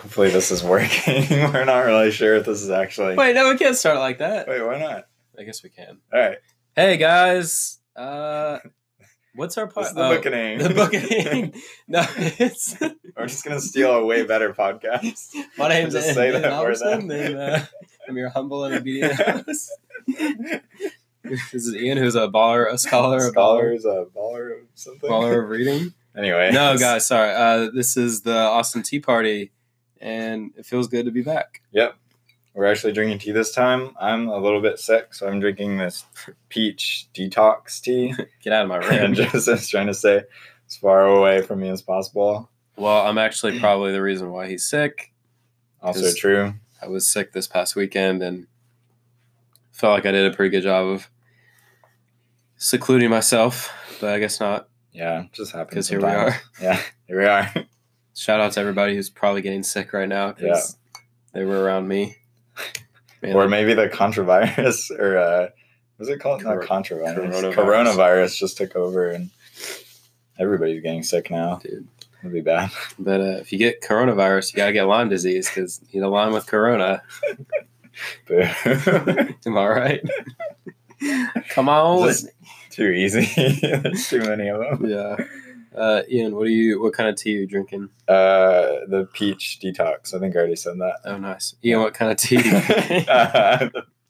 So hopefully this is working. We're not really sure if this is actually. Wait, no, we can't start like that. Wait, why not? I guess we can. All right. Hey guys, uh, what's our This part? is the booking. The booking. no, it's We're just gonna steal a way better podcast. my name's Just Ian say that more Albertson, then. and uh, I'm your humble and obedient host. this is Ian, who's a baller, a scholar, a baller, Scholars, a baller, of something. baller of reading. Anyway. No, guys, sorry. Uh, this is the Austin Tea Party, and it feels good to be back. Yep. We're actually drinking tea this time. I'm a little bit sick, so I'm drinking this peach detox tea. Get out of my room. Joseph's trying to stay as far away from me as possible. well, I'm actually probably the reason why he's sick. Also true. I was sick this past weekend and felt like I did a pretty good job of secluding myself, but I guess not. Yeah, just happens. Because here we are. Yeah, here we are. Shout out to everybody who's probably getting sick right now because they were around me. Man, or maybe the contravirus or uh, what's it called? Cor- Not controvirus. coronavirus. Coronavirus. just took over, and everybody's getting sick now. dude. It'll be bad. But uh, if you get coronavirus, you gotta get Lyme disease because you know Lyme with Corona. Am I right? Come on, Too easy. There's too many of them. yeah. Uh, Ian, what are you? What kind of tea are you drinking? Uh, the peach detox. I think I already said that. Oh, nice. Ian, what kind of tea? uh,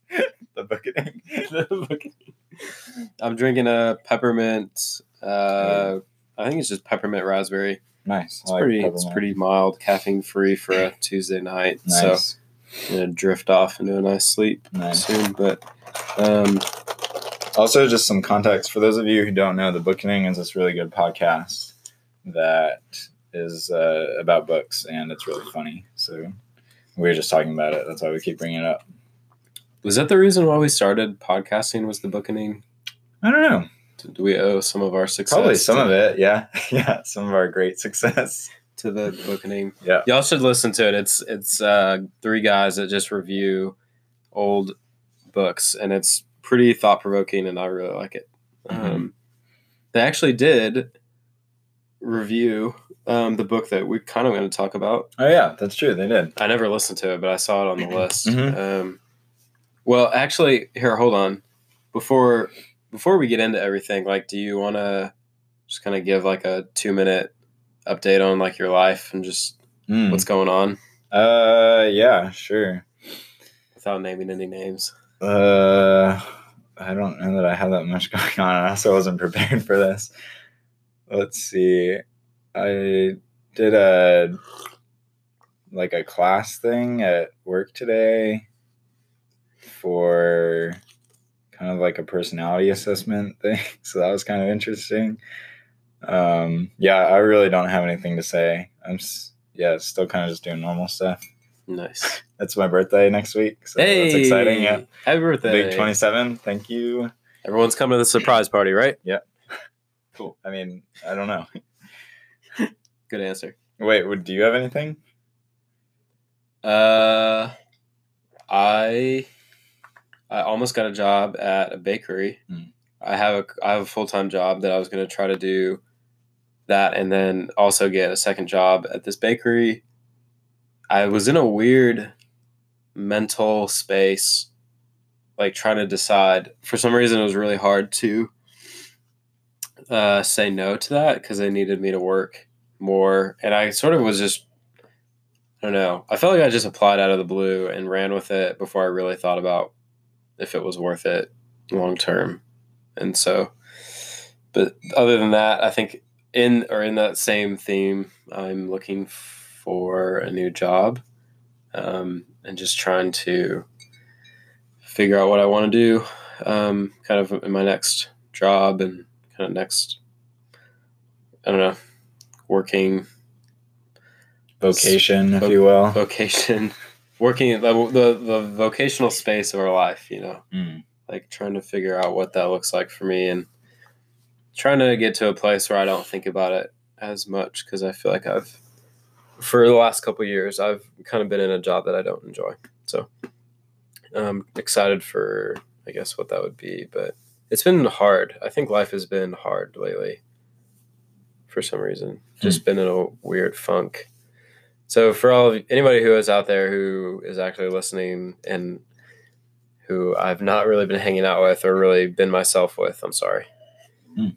the, the bucketing. I'm drinking a peppermint. Uh, I think it's just peppermint raspberry. Nice. It's I like pretty. It's peppermint. pretty mild, caffeine free for a Tuesday night. So nice. I'm gonna drift off into a nice sleep nice. soon. But um, Also, just some context for those of you who don't know, the Booking is this really good podcast that is uh, about books, and it's really funny. So we were just talking about it. That's why we keep bringing it up. was that the reason why we started podcasting? Was the booking? I don't know. Do we owe some of our success? Probably some to, of it. Yeah, yeah. Some of our great success. to the booking. Yeah. Y'all should listen to it. It's it's uh, three guys that just review old books, and it's pretty thought provoking, and I really like it. Mhm. Um, they actually did review um, the book that we're kind of going to talk about. Oh yeah, that's true. They did. I never listened to it, but I saw it on the list. Mhm. Um, well, actually, here, hold on. Before before we get into everything, like, do you want to just kind of give like a two minute update on like your life and just Mm. what's going on Uh, yeah, sure. without naming any names? Uh, I don't know that I have that much going on. I also wasn't prepared for this. Let's see. I did a like a class thing at work today for kind of like a personality assessment thing. So that was kind of interesting. Um, yeah, I really don't have anything to say. I'm yeah, still kind of just doing normal stuff. Nice. It's my birthday next week, so hey, that's exciting. Yeah. Happy birthday! Big 27. Thank you. Everyone's coming to the surprise party, right? Yeah. Cool. I mean, I don't know. Good answer. Wait, would do you have anything? Uh, I I almost got a job at a bakery. Hmm. I have a I have a full time job that I was going to try to do that, and then also get a second job at this bakery. I was in a weird mental space, like trying to decide. For some reason, it was really hard to uh, say no to that because they needed me to work more, and I sort of was just I don't know. I felt like I just applied out of the blue and ran with it before I really thought about if it was worth it long term. And so, but other than that, I think in or in that same theme, I'm looking for a new job um, and just trying to figure out what I want to do um, kind of in my next job and kind of next, I don't know, working Vocation, if you will. vocation working the, the the vocational space of our life you know Mm. like trying to figure out what that looks like for me and trying to get to a place where i don't think about it as much because i feel like i've for the last couple of years i've kind of been in a job that i don't enjoy. So i'm excited for i guess what that would be but it's been hard. I think life has been hard lately for some reason. Just been in a weird funk. So for all of anybody who is out there who is actually listening and who I've not really been hanging out with or really been myself with, I'm sorry. Hmm.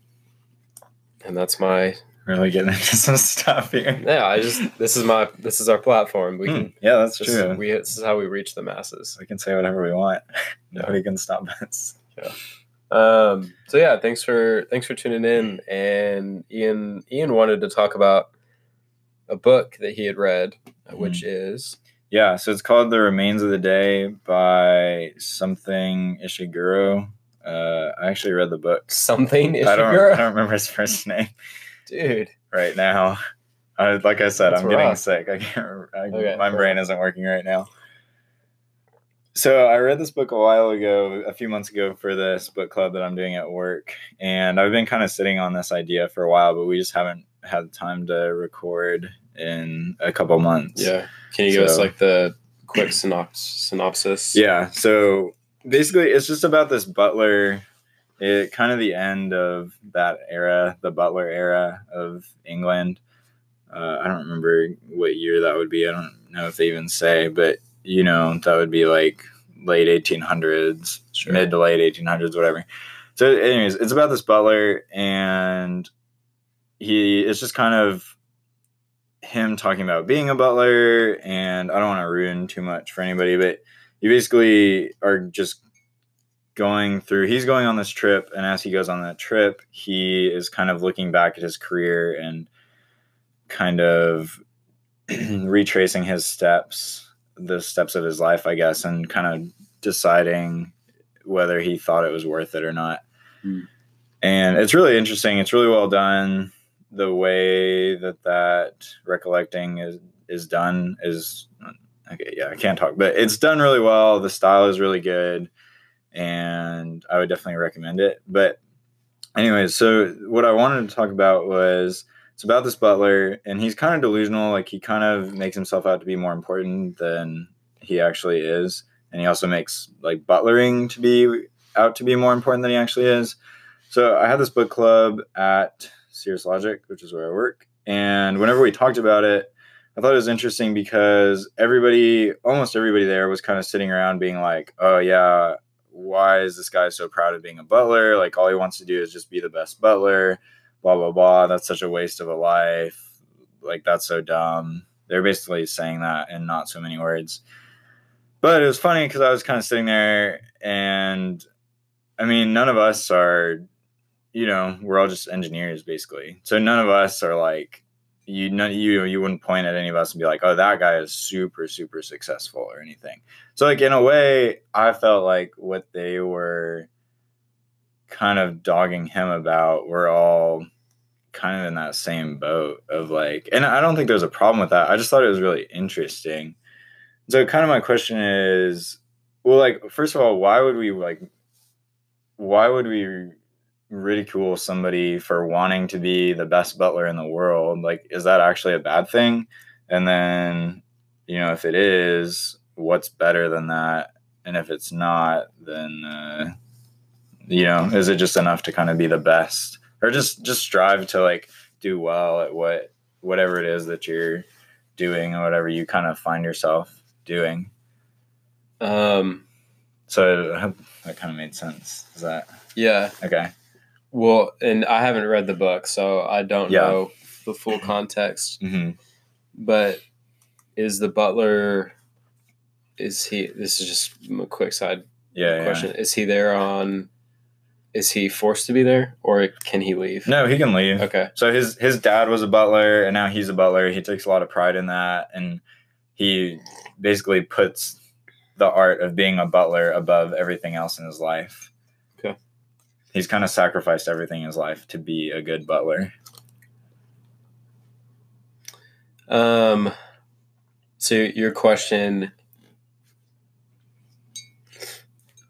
And that's my Really getting into some stuff here. yeah. I just this is my this is our platform. We Hmm, can yeah, that's this, true. we this is how we reach the masses. we can say whatever we want. Yeah. Nobody can stop us. Yeah. Um, so yeah, thanks for thanks for tuning in. And Ian Ian wanted to talk about a book that he had read, which is Yeah, so it's called The Remains of the Day by something Ishiguro. Uh, I actually read the book. something. I don't, Ishiguro. I don't remember his first name dude. right now. I, like I said, That's I'm getting sick. I can't. I, Okay, my fair. brain isn't working right now. So I read this book a while ago, a few months ago, for this book club that I'm doing at work, and I've been kind of sitting on this idea for a while, but we just haven't had time to record in a couple months. Yeah. Can you give us like the quick synops- synopsis? Yeah. So basically, it's just about this butler. It kind of the end of that era, the butler era of England. Uh, I don't remember what year that would be. I don't know if they even say, but you know, that would be like late 1800s, Sure. mid to late 1800s, whatever. So, anyways, it's about this butler, and he it's just kind of him talking about being a butler, and I don't want to ruin too much for anybody, but you basically are just going through he's going on this trip and as he goes on that trip he is kind of looking back at his career and kind of retracing his steps the steps of his life i guess and kind of deciding whether he thought it was worth it or not. Hmm. and it's really interesting. It's really well done. The way that that recollecting is is done is okay yeah i can't talk but it's done really well. The style is really good and i would definitely recommend it but anyways so what i wanted to talk about was it's about this butler and he's kind of delusional like he kind of makes himself out to be more important than he actually is and he also makes like butlering to be out to be more important than he actually is so i had this book club at Cirrus Logic, which is where I work. And whenever we talked about it, I thought it was interesting because everybody, almost everybody there, was kind of sitting around being like, oh, yeah, why is this guy so proud of being a butler? Like, all he wants to do is just be the best butler, blah, blah, blah. That's such a waste of a life. Like, that's so dumb. They're basically saying that in not so many words. But it was funny because I was kind of sitting there and I mean, none of us are you know, we're all just engineers basically. So none of us are like you know you you wouldn't point at any of us and be like, oh, that guy is super, super successful or anything. So like in a way, I felt like what they were kind of dogging him about, we're all kind of in that same boat of like and I don't think there's a problem with that. I just thought it was really interesting. So kind of my question is well like first of all, why would we like why would we ridicule somebody for wanting to be the best butler in the world. Like is that actually a bad thing? And then you know if it is what's better than that? And if it's not then uh, you know is it just enough to kind of be the best? Or just just strive to like do well at what whatever it is that you're doing or whatever you kind of find yourself doing. Um. so I hope that kind of made sense. Is that Yeah. okay Well, and I haven't read the book, so I don't Yeah. know the full context. hmm But is the butler? Is he? This is just a quick side yeah, yeah. question. Is he there on? Is he forced to be there, or can he leave? no he can leave Okay. So his his dad was a butler, and now he's a butler. He takes a lot of pride in that, and he basically puts the art of being a butler above everything else in his life. He's kind of sacrificed everything in his life to be a good butler. Um. So your question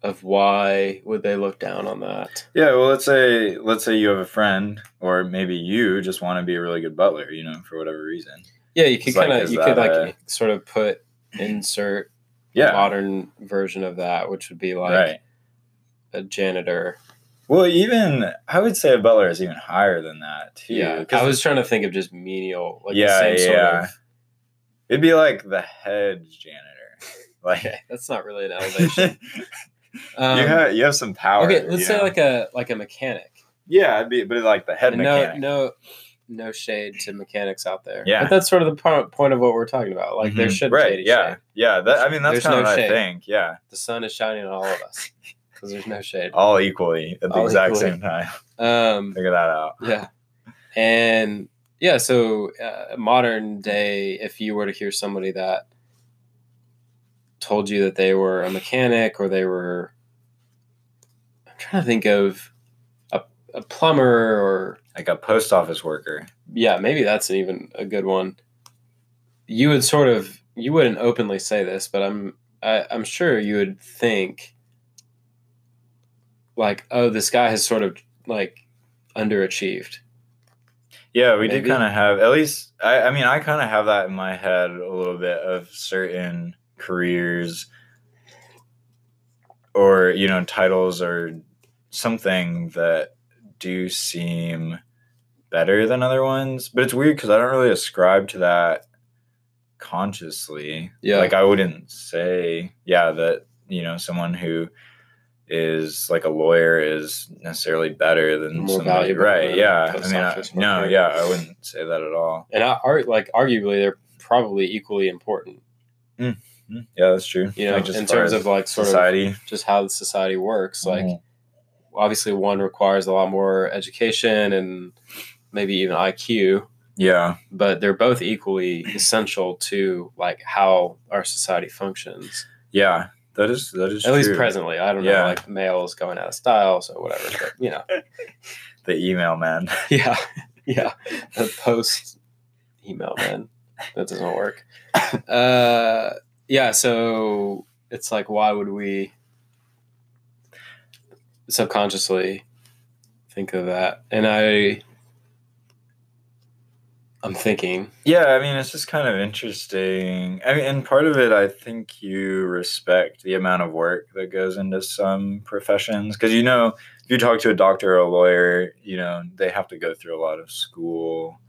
of why would they look down on that? Yeah, well, let's say let's say you have a friend, or maybe you just want to be a really good butler, you know, for whatever reason. Yeah, you could kind of is you could like a- sort of put insert Yeah, modern version of that, which would be like right. a janitor. Well, even I would say a butler is even higher than that too. Yeah, I was trying to think of just menial, like Yeah, the same yeah. sort of It'd be like the head janitor. Like Okay, that's not really an elevation. you Um, have you have some power. okay, let's say know? like a like a mechanic. yeah, it'd be but like the head And no, mechanic. no, no shade to mechanics out there. Yeah. but that's sort of the point of what we're talking about. Like there Mhm. should right, yeah, shade. yeah. That I mean that's kind of no what shade. I think. Yeah, The sun is shining on all of us because there's no shade. all equally at the All exact equally. same time. Um, Figure that out. yeah, and yeah. So uh, modern day, if you were to hear somebody that told you that they were a mechanic or they were, I'm trying to think of a, a plumber or Like a post office worker. yeah, maybe that's an even a good one. You would sort of you wouldn't openly say this, but I'm I, I'm sure you would think like, oh, this guy has sort of like underachieved. Yeah, we did Maybe. kind of have at least. I, I mean, I kind of have that in my head a little bit of certain careers, or you know, titles or something that do seem better than other ones. But it's weird because I don't really ascribe to that consciously. Yeah. like I wouldn't say, yeah, that you know, someone who is like a lawyer is necessarily better than More somebody, right? Yeah, I mean, I, no, worker. yeah, I wouldn't say that at all. And I ar- like arguably they're probably equally important, Mm, Yeah, that's true. you know, Like, in terms of like sort society, of just how the society works. Like Mhm. obviously one requires a lot more education and maybe even IQ. yeah, but they're both equally essential to like how our society functions. yeah, that is that is At true. least presently, I don't know, like mail is going out of style, so whatever. But you know, the email man. yeah, yeah, the post email man that doesn't work. Uh, yeah, so it's like, why would we subconsciously think of that? And I, I'm thinking, Yeah, I mean, it's just kind of interesting. I mean, and part of it, I think you respect the amount of work that goes into some professions. Because, you know, if you talk to a doctor or a lawyer, you know, they have to go through a lot of school.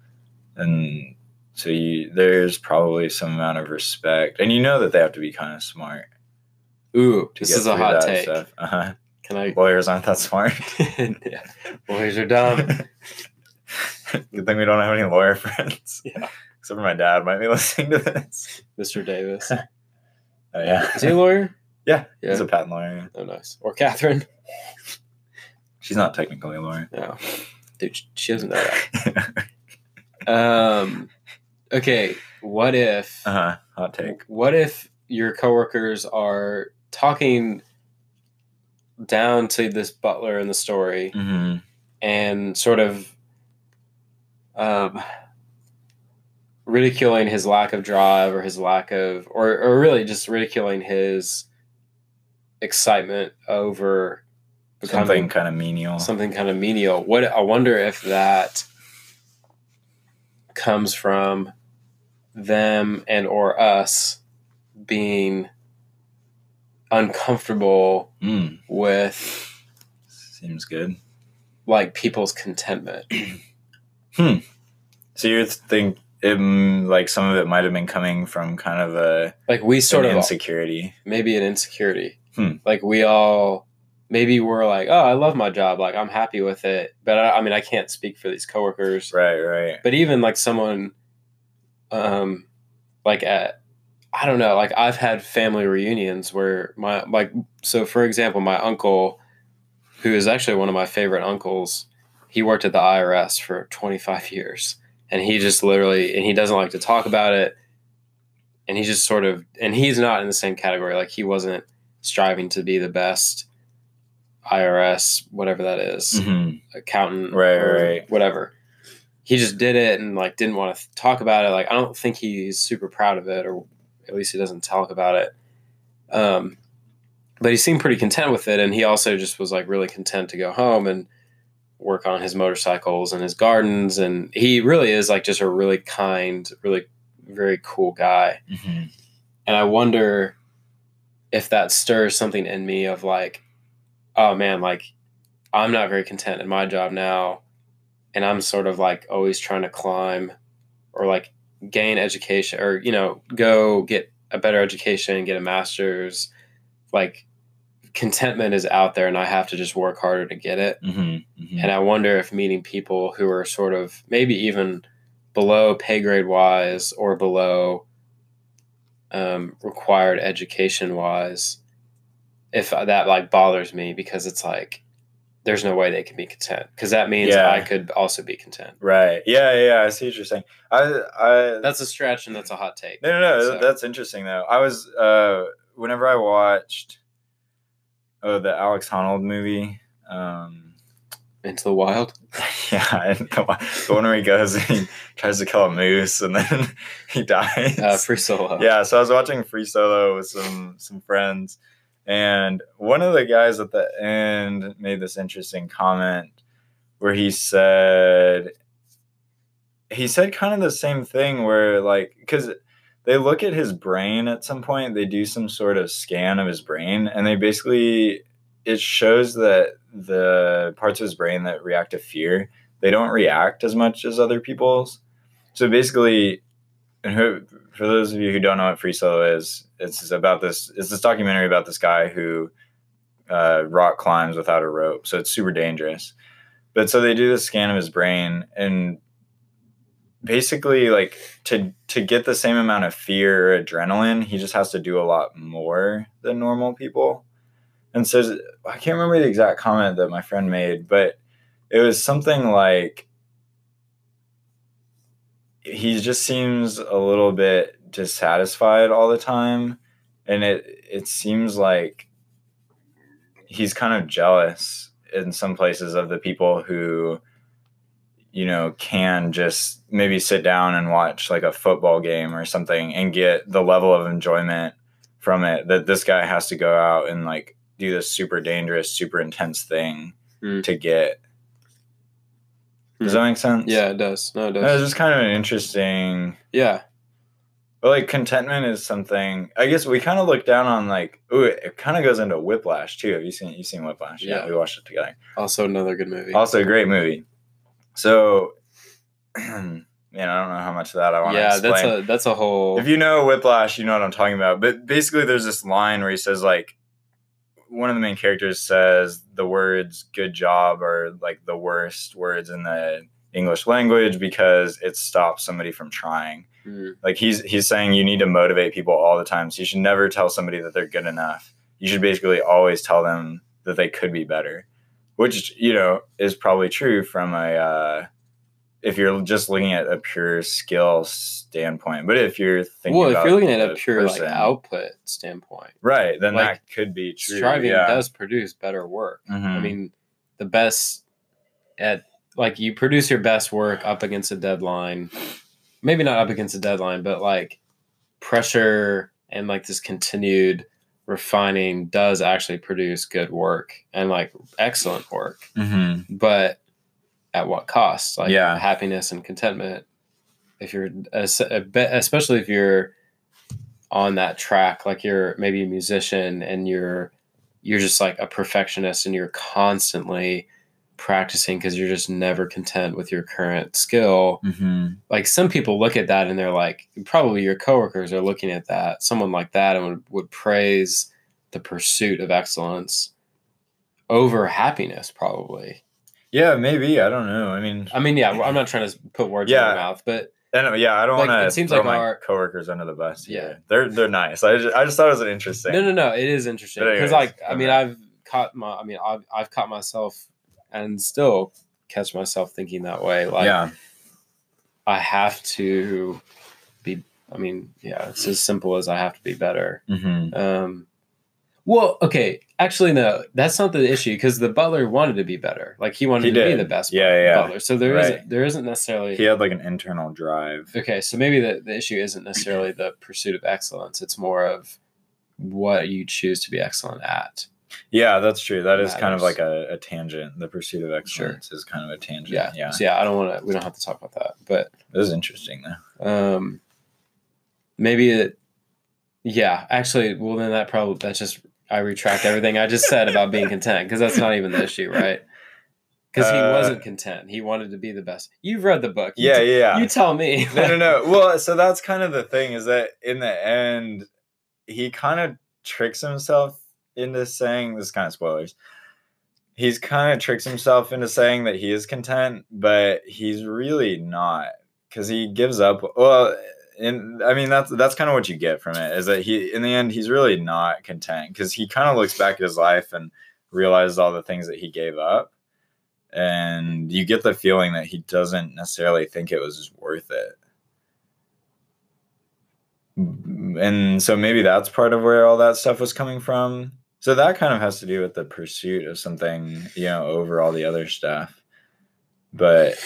And so you, there's probably some amount of respect. And you know that they have to be kind of smart. ooh, this is a hot take. stuff. Uh-huh. Can I? Lawyers aren't that smart. yeah, boys are dumb. Good thing we don't have any lawyer friends. Yeah. Except for my dad might be listening to this. Mr. Davis. Oh, yeah. Is he a lawyer? Yeah, Yeah. he's a patent lawyer. Oh, nice. Or Catherine? She's not technically a lawyer. No. Dude, she doesn't know that. Um, okay, what if Uh huh. Hot take. what if your coworkers are talking down to this butler in the story Mm-hmm. and sort of um, ridiculing his lack of drive or his lack of or, or really just ridiculing his excitement over Something kind of menial. something kind of menial what i wonder if that comes from them and or us being uncomfortable Mm, with seems good. like people's contentment So you think it, like some of it might have been coming from kind of a like we sort of insecurity. maybe an insecurity. Hmm. Like we all maybe we're like, oh, I love my job, like I'm happy with it. But I, I mean, I can't speak for these coworkers. Right. Right. But even like someone, um, like at, I don't know, like I've had family reunions where my like so for example, my uncle, who is actually one of my favorite uncles, he worked at the IRS for 25 years, and he just literally and he doesn't like to talk about it, and he just sort of and he's not in the same category. Like he wasn't striving to be the best IRS, whatever that is Mhm. accountant Right, or right. whatever he just did it and like didn't want to talk about it like i don't think he's super proud of it or at least he doesn't talk about it um but he seemed pretty content with it and he also just was like really content to go home and work on his motorcycles and his gardens and he really is like just a really kind really very cool guy Mhm. and I wonder if that stirs something in me of like, oh man, like I'm not very content in my job now, and I'm sort of like always trying to climb or like gain education or you know go get a better education, get a master's, like contentment is out there, and I have to just work harder to get it. Mm-hmm, And I wonder if meeting people who are sort of maybe even below pay grade wise or below um, required education wise, if that like bothers me because it's like there's no way they can be content because that means Yeah. I could also be content. right. Yeah, yeah. I see what you're saying. I, I. That's a stretch and that's a hot take. no, no, no. So- That's interesting though. I was uh, whenever I watched, oh, the Alex Honnold movie. Um, Into the wild. yeah, and the one the one where he goes and he tries to kill a moose and then he dies. Uh, free solo. yeah so i was watching free solo with some some friends and one of the guys at the end made this interesting comment where he said he said kind of the same thing where like because they look at his brain at some point they do some sort of scan of his brain and they basically it shows that the parts of his brain that react to fear they don't react as much as other people's. So basically and who, for those of you who don't know what free solo is it's about this it's this documentary about this guy who uh, rock climbs without a rope so it's super dangerous. But so they do this scan of his brain and basically like to to get the same amount of fear adrenaline he just has to do a lot more than normal people. And so i can't remember the exact comment that my friend made but it was something like he just seems a little bit dissatisfied all the time. And it it seems like he's kind of jealous in some places of the people who you know can just maybe sit down and watch like a football game or something and get the level of enjoyment from it that this guy has to go out and like do this super dangerous super intense thing Mm. to get does that make sense Yeah, it does. No, it that does. was just kind of an interesting yeah. but like contentment is something I guess we kind of look down on like ooh it, it kind of goes into Whiplash too. Have you seen you seen Whiplash? Yeah. we watched it together. Also another good movie. Also a great movie. So man, I don't know how much of that I want to yeah, explain. that's a that's a whole if you know Whiplash, you know what I'm talking about. But basically there's this line where he says like one of the main characters says the words good job are like the worst words in the English language because it stops somebody from trying Mm. like he's he's saying you need to motivate people all the time so you should never tell somebody that they're good enough you should basically always tell them that they could be better which you know is probably true from a uh, if you're just looking at a pure skill standpoint but if you're thinking well, if you're looking at a pure like output standpoint, right then like, that could be true striving yeah. does produce better work. I Mhm. mean, the best at like you produce your best work up against a deadline. Maybe not up against a deadline, but like pressure and like this continued refining does actually produce good work and like excellent work. Mhm. But at what cost? Like Yeah. happiness and contentment. If you're especially if you're on that track, like you're maybe a musician and you're you're just like a perfectionist and you're constantly practicing because you're just never content with your current skill. Mhm. Like some people look at that and they're like, probably your coworkers are looking at that, someone like that, and would, would praise the pursuit of excellence over happiness, probably. yeah maybe i don't know i mean I mean, yeah, I'm not trying to put words in your mouth, but and, yeah i don't like, want to it seems like my our- coworkers under the bus Yeah. yeah they're they're nice i just, I just thought it was interesting no, no, no, it is interesting because, like, I mean. I've caught my, I mean, I've I've caught myself and still catch myself thinking that way. Like, yeah I have to be. I mean, yeah, it's as simple as I have to be better. hmm Um, well, okay, actually, no, that's not the issue because the butler wanted to be better. Like, he wanted He to be the best. Yeah, yeah. Butler. So there Right. not there isn't necessarily. he had like an internal drive Okay, so maybe the, the issue isn't necessarily the pursuit of excellence. It's more of what you choose to be excellent at. Yeah, that's true. That is kind of like a, a tangent. The pursuit of excellence is kind of a tangent. Yeah. Yeah. So yeah, I don't want to. We don't have to talk about that. But It was interesting though. um, maybe it. Yeah, actually, well then that probably that's just I retract everything I just said about being content because that's not even the issue, right? because he Uh, wasn't content. He wanted to be the best. You've read the book. You Yeah, t- yeah. You tell me. no, no, no. Well, so that's kind of the thing is that in the end, he kind of tricks himself into saying this is kind of spoilers. He's kind of tricks himself into saying that he is content, but he's really not because he gives up. Well, and I mean that's that's kind of what you get from it is that he in the end he's really not content because he kind of looks back at his life and realizes all the things that he gave up and you get the feeling that he doesn't necessarily think it was worth it and so maybe that's part of where all that stuff was coming from so that kind of has to do with the pursuit of something you know over all the other stuff but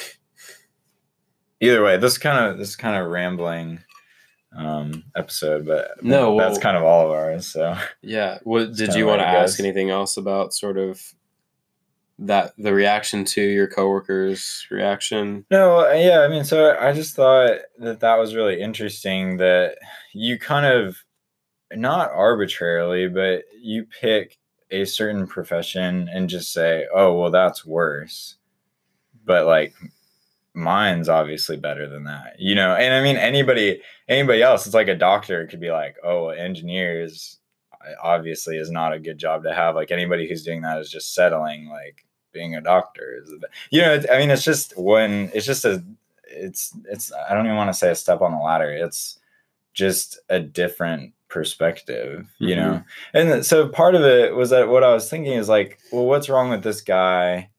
either way this kind of this kind of rambling um episode but No, that's kind of all of ours so Yeah. What did you want to ask anything else about sort of that the reaction to your coworkers' reaction? No, uh, yeah, I mean, so I just thought that that was really interesting that you kind of not arbitrarily, but you pick a certain profession and just say, "Oh, well, that's worse." But like mine's obviously better than that. You know, and I mean anybody anybody else, it's like a doctor could be like, "Oh, engineers obviously is not a good job to have." Like anybody who's doing that is just settling like being a doctor is you know, I mean, it's just when it's just a, it's it's I don't even want to say a step on the ladder. It's just a different perspective, you know. Mm-hmm. And so part of it was that what I was thinking is like, well, what's wrong with this guy?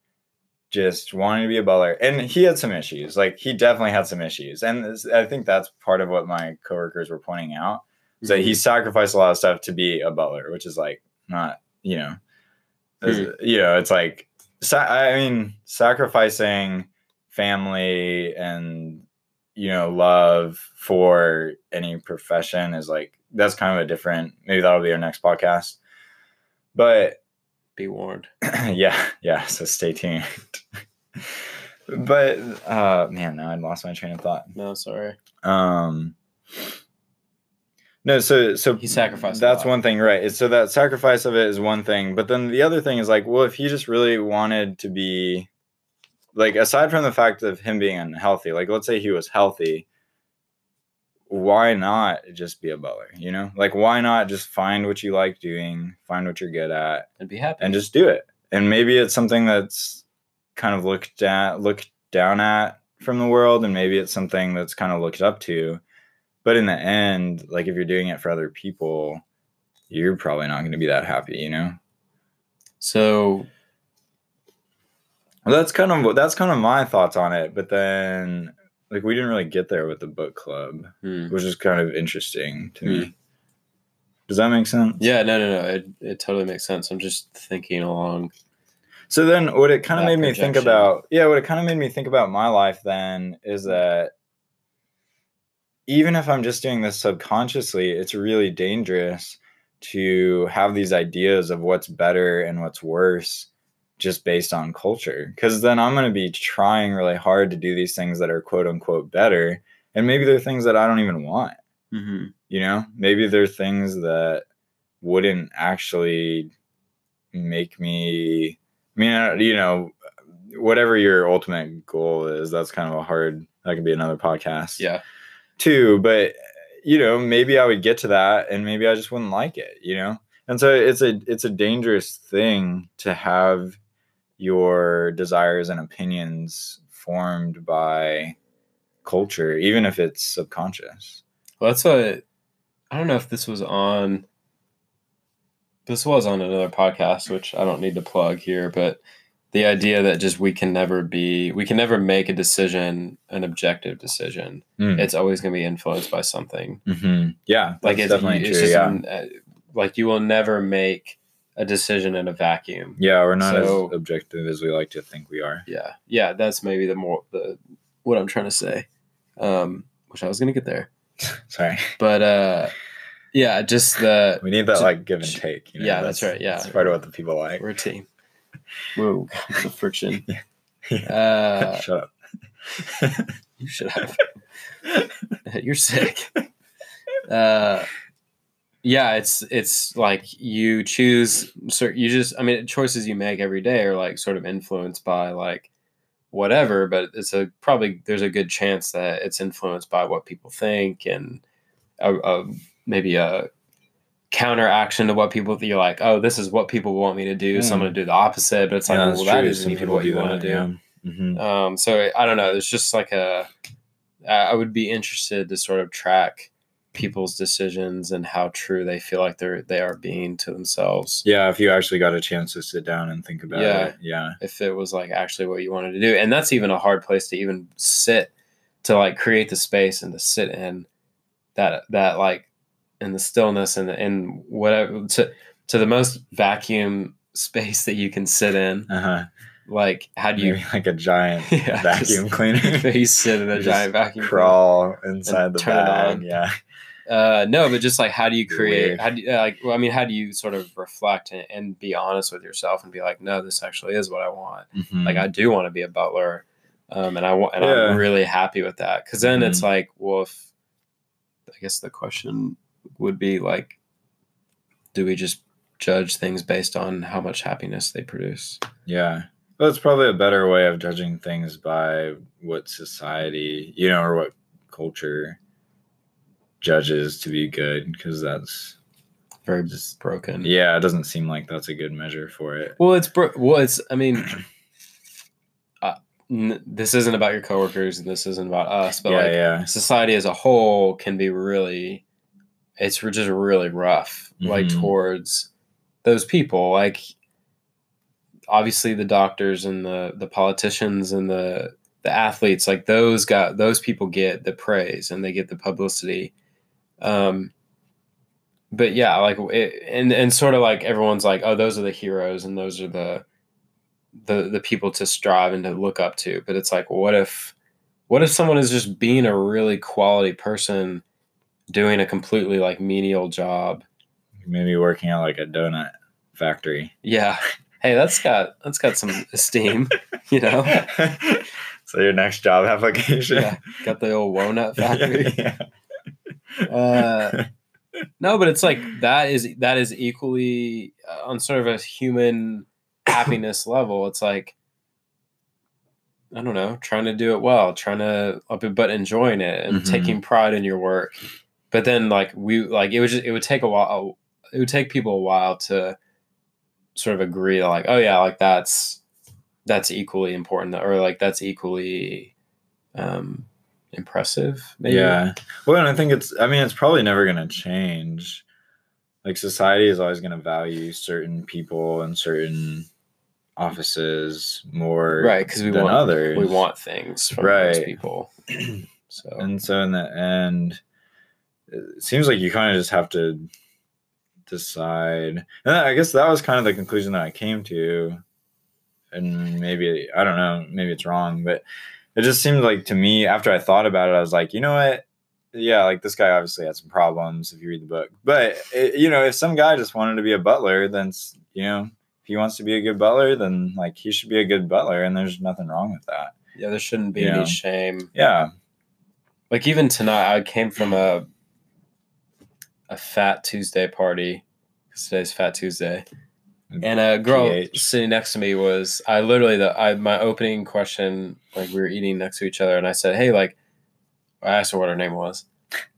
Just wanting to be a butler, and he had some issues. Like he definitely had some issues, and this- I think that's part of what my coworkers were pointing out is that he mm-hmm. sacrificed a lot of stuff to be a butler, which is like not, you know, is- mm. you know, it's like, I mean, sacrificing family and you know love for any profession is like that's kind of a different. Maybe that'll be our next podcast, but Be warned. yeah, yeah. So stay tuned. but uh, man, now I lost my train of thought. No, sorry. Um, no, so so He sacrificed That's one thing, right? So that sacrifice of it is one thing, but then the other thing is like, well, if he just really wanted to be, like, aside from the fact of him being unhealthy, like, let's say he was healthy, why not just be a butler? You know, like, why not just find what you like doing, find what you're good at, And be happy. and just do it. And maybe it's something that's kind of looked at, looked down at from the world, and maybe it's something that's kind of looked up to. But in the end, like if you're doing it for other people, you're probably not going to be that happy, you know. so Well, that's kind of that's kind of my thoughts on it. But then, like, we didn't really get there with the book club, hmm. which is kind of interesting to me. Does that make sense? yeah, no, no, no. It it totally makes sense. I'm just thinking along. So then what it kind of made me think about yeah, what it kind of made me think about my life then is that even if I'm just doing this subconsciously, it's really dangerous to have these ideas of what's better and what's worse just based on culture. Cause then I'm gonna be trying really hard to do these things that are quote unquote better. And maybe they're things that I don't even want Mm-hmm. you know maybe they're things that wouldn't actually make me i mean uh, you know whatever your ultimate goal is that's kind of a hard that could be another podcast Yeah. too but you know maybe i would get to that and maybe i just wouldn't like it you know and so it's a it's a dangerous thing to have your desires and opinions formed by culture even if it's subconscious Well, that's what I don't know if this was on. This was on another podcast, which I don't need to plug here, but the idea that just we can never be, we can never make a decision, an objective decision. Mm. It's always going to be influenced by something. hmm Yeah, Like it's definitely it's true. just Yeah, uh, like you will never make a decision in a vacuum. yeah, we're not So- as objective as we like to think we are. Yeah, yeah, that's maybe the more the what I'm trying to say. Um, which I was going to get there, Sorry, but uh, yeah, just the we need that like give and take. You know? yeah, that's right, yeah. that's part of what the people like. We're a team. Whoa, the friction. Yeah. Uh, Shut up. you should have. You're sick. Uh, yeah it's it's like you choose so you just i mean choices you make every day are like sort of influenced by like whatever but it's a probably there's a good chance that it's influenced by what people think and a, a maybe a counteraction to what people you're like oh this is what people want me to do so i'm Mm. going to do the opposite but it's like Yeah, well that's that true. isn't even people what you want to that, do yeah. Mhm. um, so I don't know. it's just like a i would be interested to sort of track people's decisions and how true they feel like they're they are being to themselves. Yeah, if you actually got a chance to sit down and think about Yeah. it. Yeah. If it was like actually what you wanted to do, and that's even a hard place to even sit to like create the space and to sit in that that like in the stillness and and whatever to to the most vacuum space that you can sit in. Uh-huh. Like how do you Maybe like a giant Yeah, vacuum just- cleaner. you sit in a Just giant vacuum cleaner? Crawl inside the turn it bag. on. Yeah. Uh, no, but just like how do you create? How do you, like? Well, I mean, how do you sort of reflect and, and be honest with yourself and be like, no, this actually is what I want. Mhm. Like, I do want to be a butler, um, and I want, and Yeah. Mm-hmm. I'm really happy with that. Because then it's like, well, if I guess the question would be like, do we just judge things based on how much happiness they produce? Yeah. Well, it's probably a better way of judging things by what society, you know, or what culture judges to be good, because that's, Very Just- broken. yeah, it doesn't seem like that's a good measure for it. Well, it's bro- well, it's. I mean, uh, n- this isn't about your coworkers, and this isn't about us, but yeah, like yeah. society as a whole can be really, it's just really rough, like Mhm. towards those people. Like, obviously, the doctors and the the politicians and the the athletes, like those got those people get the praise and they get the publicity. Um, but yeah, like it, and and sort of like everyone's like, oh, those are the heroes and those are the the the people to strive and to look up to. But it's like, what if what if someone is just being a really quality person, doing a completely like menial job? Maybe working at like a donut factory. Yeah, hey, that's got that's got some esteem, you know. so your next job application. Yeah, got the old walnut factory. yeah. Uh, no, but it's like that is that is equally uh, on sort of a human happiness level. It's like I don't know, trying to do it well, trying to but enjoying it and Mhm. taking pride in your work. But then like we like it would just it would take a while. It would take people a while to sort of agree like oh yeah like that's that's equally important or like that's equally um impressive maybe Yeah. Well, and I think it's, I mean, it's probably never going to change. Like, society is always going to value certain people and certain offices more right because we than want others. we want things from those Right. people so And so, in the end, it seems like you kind of just have to decide. And I guess that was kind of the conclusion that I came to. And maybe, I don't know, maybe it's wrong, but it just seemed like to me, after I thought about it, I was like, you know what? Yeah, like this guy obviously had some problems if you read the book. But, it, you know, if some guy just wanted to be a butler, then, you know, if he wants to be a good butler, then like he should be a good butler. And there's nothing wrong with that. yeah there shouldn't be Yeah. any shame Yeah. like even tonight i came from a a fat tuesday party 'cause today's fat tuesday and a girl PH. sitting next to me was i literally the i my opening question like we were eating next to each other and i said hey like i asked her what her name was.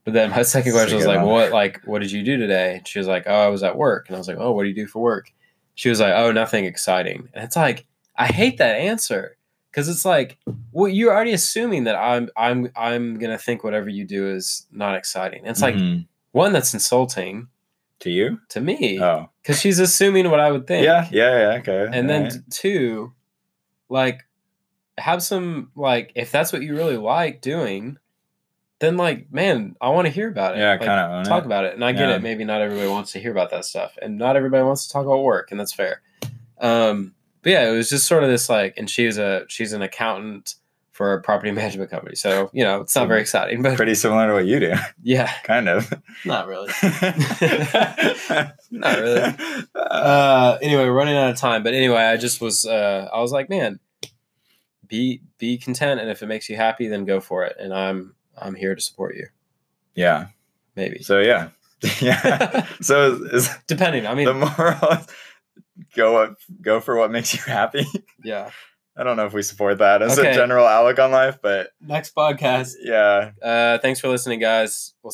But then my second question was like one. what like what did you do today? And she was like oh i was at work. And i was like oh what do you do for work? She was like oh nothing exciting. And it's like i hate that answer because it's like well you're already assuming that i'm i'm i'm gonna think whatever you do is not exciting. And it's like Mhm. one that's insulting to you? to me Oh. because she's assuming what i would think Yeah, yeah, yeah, okay. and then alright. t- two like have some like if that's what you really like doing then like man i want to hear about it yeah, Like, kind of talk it. about it and i get it maybe not everybody wants to hear about that stuff and not everybody wants to talk about work and that's fair um but yeah it was just sort of this like and she's a she's an accountant for a property management company so you know it's not very exciting but Pretty similar to what you do, yeah kind of. not really Not really. uh anyway running out of time but anyway i just was uh i was like man be be content and if it makes you happy then go for it and i'm i'm here to support you yeah. maybe So yeah, yeah. So is, is Depending. I mean, the moral is go up, go for what makes you happy. yeah. I don't know if we support that as Okay. a general outlook on life, but Next podcast. yeah. Uh, thanks for listening, guys. We'll